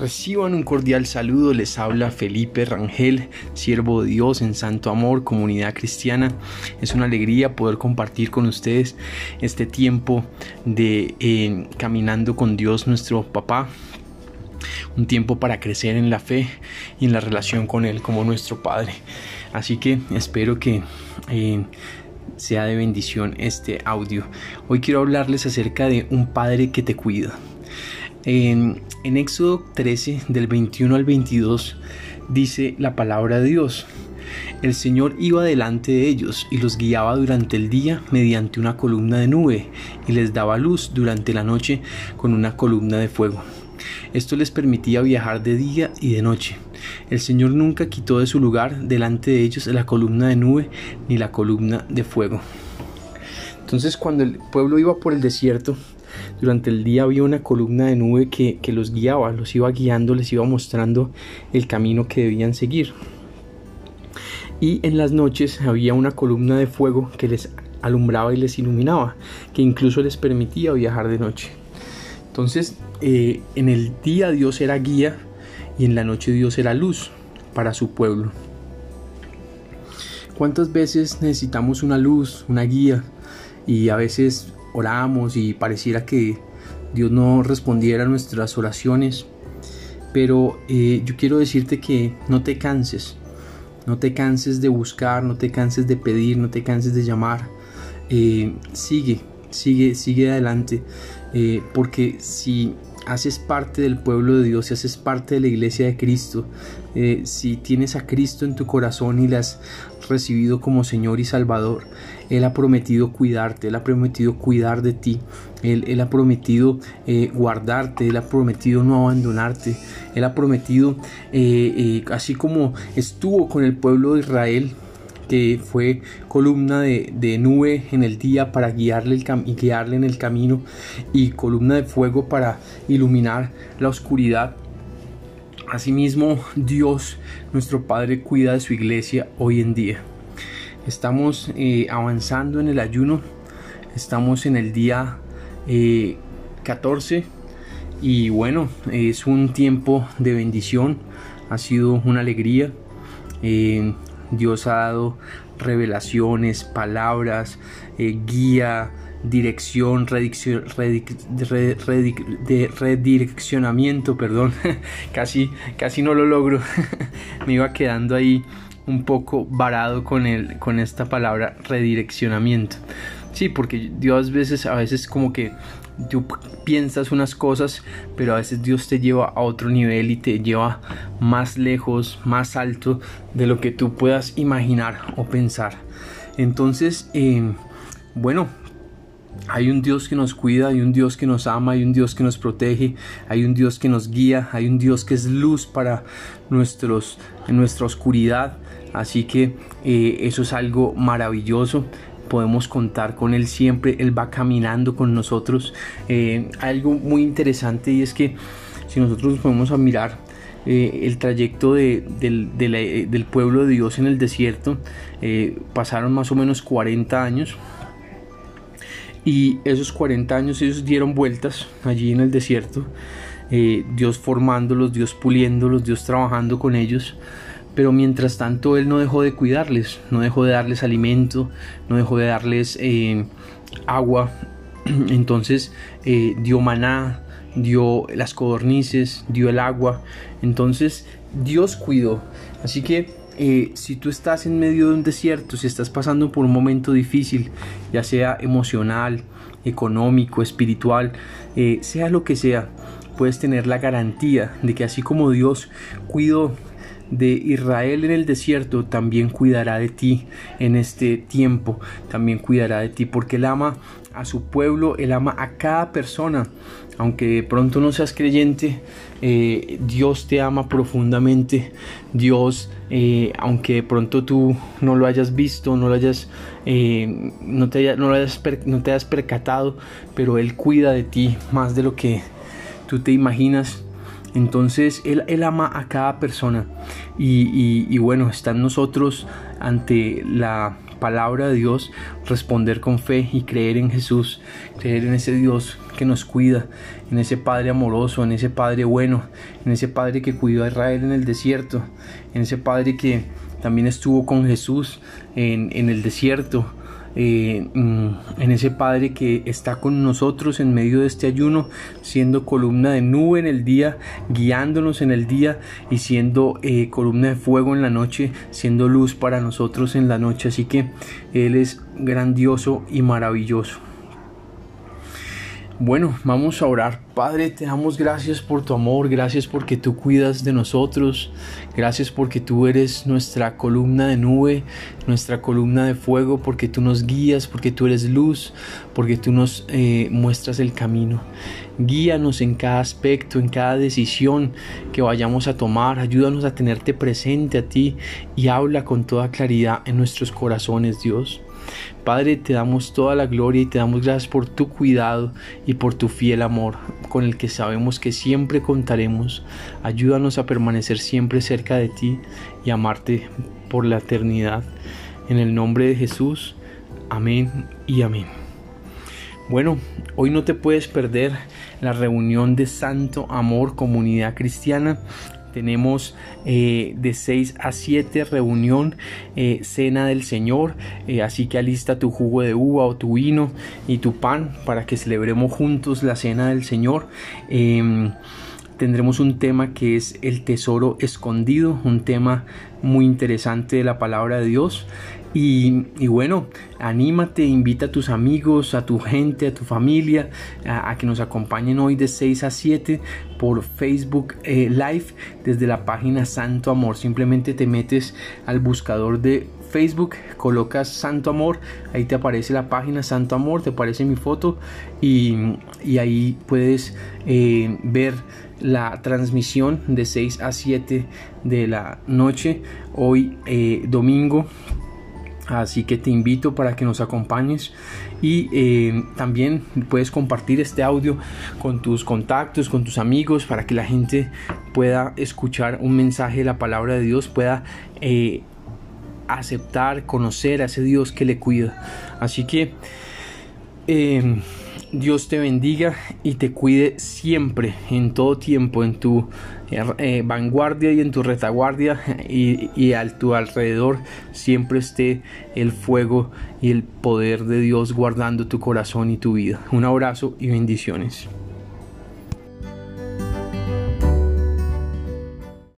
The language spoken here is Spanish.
Reciban un cordial saludo, les habla Felipe Rangel, siervo de Dios en Santo Amor, comunidad cristiana. Es una alegría poder compartir con ustedes este tiempo de eh, caminando con Dios nuestro papá. Un tiempo para crecer en la fe y en la relación con Él como nuestro Padre. Así que espero que eh, sea de bendición este audio. Hoy quiero hablarles acerca de un Padre que te cuida. En, Éxodo 13, del 21 al 22, dice la palabra de Dios. El Señor iba delante de ellos y los guiaba durante el día mediante una columna de nube y les daba luz durante la noche con una columna de fuego. Esto les permitía viajar de día y de noche. El Señor nunca quitó de su lugar delante de ellos la columna de nube ni la columna de fuego. Entonces cuando el pueblo iba por el desierto, durante el día había una columna de nube que, los guiaba, los iba guiando, les iba mostrando el camino que debían seguir. Y en las noches había una columna de fuego que les alumbraba y les iluminaba, que incluso les permitía viajar de noche. Entonces, eh, en el día Dios era guía y en la noche Dios era luz para su pueblo. ¿Cuántas veces necesitamos una luz, una guía? Y a veces oramos y pareciera que Dios no respondiera a nuestras oraciones. Pero eh, yo quiero decirte que no te canses, no te canses de buscar, no te canses de pedir, no te canses de llamar. Eh, sigue, sigue, sigue adelante. Eh, porque si haces parte del pueblo de Dios, si haces parte de la iglesia de Cristo, si tienes a Cristo en tu corazón y le has recibido como Señor y Salvador, Él ha prometido cuidarte, Él ha prometido cuidar de ti, Él, ha prometido eh, guardarte, Él ha prometido no abandonarte, Él ha prometido, eh, así como estuvo con el pueblo de Israel, que fue columna de, nube en el día para guiarle, el guiarle en el camino y columna de fuego para iluminar la oscuridad. Asimismo, Dios, nuestro Padre, cuida de su iglesia hoy en día. Estamos eh, avanzando en el ayuno, estamos en el día 14 eh, y bueno, es un tiempo de bendición, ha sido una alegría. Eh, Dios ha dado revelaciones, palabras, eh, guía, dirección, redireccionamiento, perdón, casi, casi no lo logro, me iba quedando ahí un poco varado con, el, con esta palabra redireccionamiento. Sí, porque Dios a veces, a veces como que tú piensas unas cosas, pero a veces Dios te lleva a otro nivel y te lleva más lejos, más alto de lo que tú puedas imaginar o pensar. Entonces, eh, bueno, hay un Dios que nos cuida, hay un Dios que nos ama, hay un Dios que nos protege, hay un Dios que nos guía, hay un Dios que es luz para nuestros, nuestra oscuridad. Así que eh, eso es algo maravilloso podemos contar con Él siempre, Él va caminando con nosotros. Eh, algo muy interesante y es que si nosotros nos podemos a mirar eh, el trayecto de, del, pueblo de Dios en el desierto, pasaron más o menos 40 años. Y esos 40 años ellos dieron vueltas allí en el desierto, Dios formándolos, Dios puliéndolos, Dios trabajando con ellos. Pero mientras tanto él no dejó de cuidarles, no dejó de darles alimento, no dejó de darles eh, agua. Entonces eh, dio maná, dio las codornices, dio el agua. Entonces Dios cuidó. Así que eh, si tú estás en medio de un desierto, si estás pasando por un momento difícil, ya sea emocional, económico, espiritual, sea lo que sea, puedes tener la garantía de que así como Dios cuidó de Israel en el desierto, también cuidará de ti en este tiempo, también cuidará de ti, porque Él ama a su pueblo, Él ama a cada persona. Aunque de pronto no seas creyente, eh, Dios te ama profundamente. Dios, eh, aunque de pronto tú no lo hayas visto, no lo hayas, eh, no, te, no, lo hayas no te hayas percatado, pero Él cuida de ti más de lo que tú te imaginas. Entonces él, ama a cada persona. Y, bueno, está en nosotros ante la palabra de Dios, responder con fe y creer en Jesús, creer en ese Dios que nos cuida, en ese Padre amoroso, en ese Padre bueno, en ese Padre que cuidó a Israel en el desierto, en ese Padre que también estuvo con Jesús en, en el desierto, eh, mm, en ese Padre que está con nosotros en medio de este ayuno, siendo columna de nube en el día, guiándonos en el día y siendo eh, columna de fuego en la noche, siendo luz para nosotros en la noche. Así que Él es grandioso y maravilloso. Bueno, vamos a orar. Padre, te damos gracias por tu amor, gracias porque tú cuidas de nosotros, gracias porque tú eres nuestra columna de nube, nuestra columna de fuego, porque tú nos guías, porque tú eres luz, porque tú nos eh, muestras el camino. Guíanos en cada aspecto, en cada decisión que vayamos a tomar, ayúdanos a tenerte presente a ti y habla con toda claridad en nuestros corazones, Dios. Padre, te damos toda la gloria y te damos gracias por tu cuidado y por tu fiel amor, con el que sabemos que siempre contaremos. Ayúdanos a permanecer siempre cerca de ti y amarte por la eternidad. En el nombre de Jesús, amén y amén. Bueno, hoy no te puedes perder la reunión de Santo Amor Comunidad Cristiana tenemos eh, de 6 a 7 reunión, eh, cena del Señor. Eh, así que alista tu jugo de uva o tu vino y tu pan para que celebremos juntos la cena del Señor. Em, tendremos un tema que es el tesoro escondido, un tema muy interesante de la palabra de Dios. Y, bueno, anímate, invita a tus amigos, a tu gente, a tu familia, a, que nos acompañen hoy de 6 a 7 por Facebook eh, Live desde la página Santo Amor. Simplemente te metes al buscador de Facebook, colocas Santo Amor, ahí te aparece la página Santo Amor, te aparece mi foto y, ahí puedes eh, ver la transmisión de 6 a 7 de la noche, hoy eh, domingo Así que te invito para que nos acompañes y eh, también puedes compartir este audio con tus contactos, con tus amigos, para que la gente pueda escuchar un mensaje de la palabra de Dios, pueda eh, aceptar, conocer a ese Dios que le cuida. Así que eh, Dios te bendiga y te cuide siempre, en todo tiempo, en tu eh, vanguardia y en tu retaguardia y, y a tu alrededor siempre esté el fuego y el poder de Dios guardando tu corazón y tu vida. Un abrazo y bendiciones.